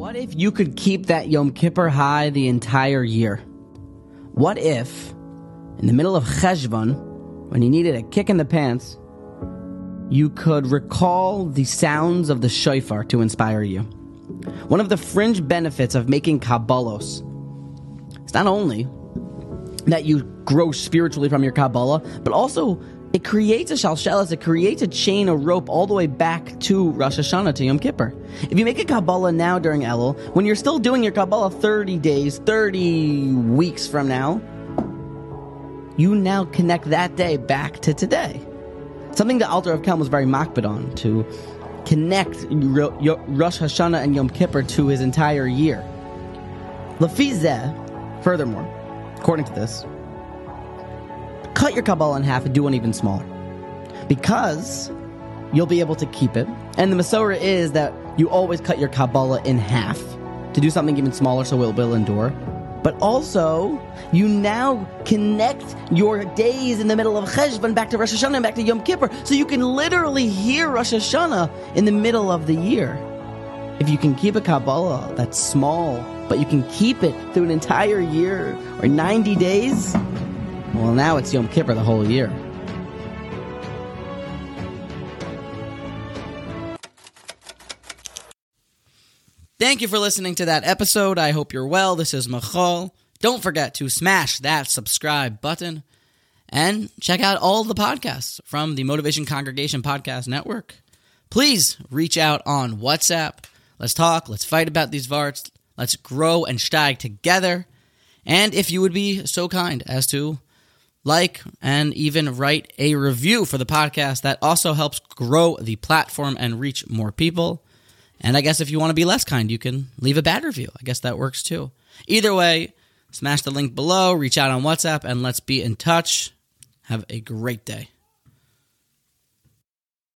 What if you could keep that Yom Kippur high the entire year? What if, in the middle of Cheshvan, when you needed a kick in the pants, you could recall the sounds of the shofar to inspire you? One of the fringe benefits of making Kabbalos is not only that you grow spiritually from your Kabbalah, but also it creates a shalshelis, it creates a chain, a rope all the way back to Rosh Hashanah, to Yom Kippur. If you make a Kabbalah now during Elul, when you're still doing your Kabbalah 30 days, 30 weeks from now, you now connect that day back to today. Something the Alter of Kelm was very makpid on, to connect Rosh Hashanah and Yom Kippur to his entire year. Lafizeh, furthermore, according to this, cut your Kabbalah in half and do one even smaller. Because you'll be able to keep it. And the Masorah is that you always cut your Kabbalah in half to do something even smaller so it will endure. But also, you now connect your days in the middle of Cheshvan back to Rosh Hashanah and back to Yom Kippur. So you can literally hear Rosh Hashanah in the middle of the year. If you can keep a Kabbalah that's small, but you can keep it through an entire year or 90 days, well, now it's Yom Kippur the whole year. Thank you for listening to that episode. I hope you're well. This is Michal. Don't forget to smash that subscribe button and check out all the podcasts from the Motivation Congregation Podcast Network. Please reach out on WhatsApp. Let's talk. Let's fight about these varts. Let's grow and steig together. And if you would be so kind as to like, and even write a review for the podcast. That also helps grow the platform and reach more people. And I guess if you want to be less kind, you can leave a bad review. I guess that works too. Either way, smash the link below, reach out on WhatsApp, and let's be in touch. Have a great day.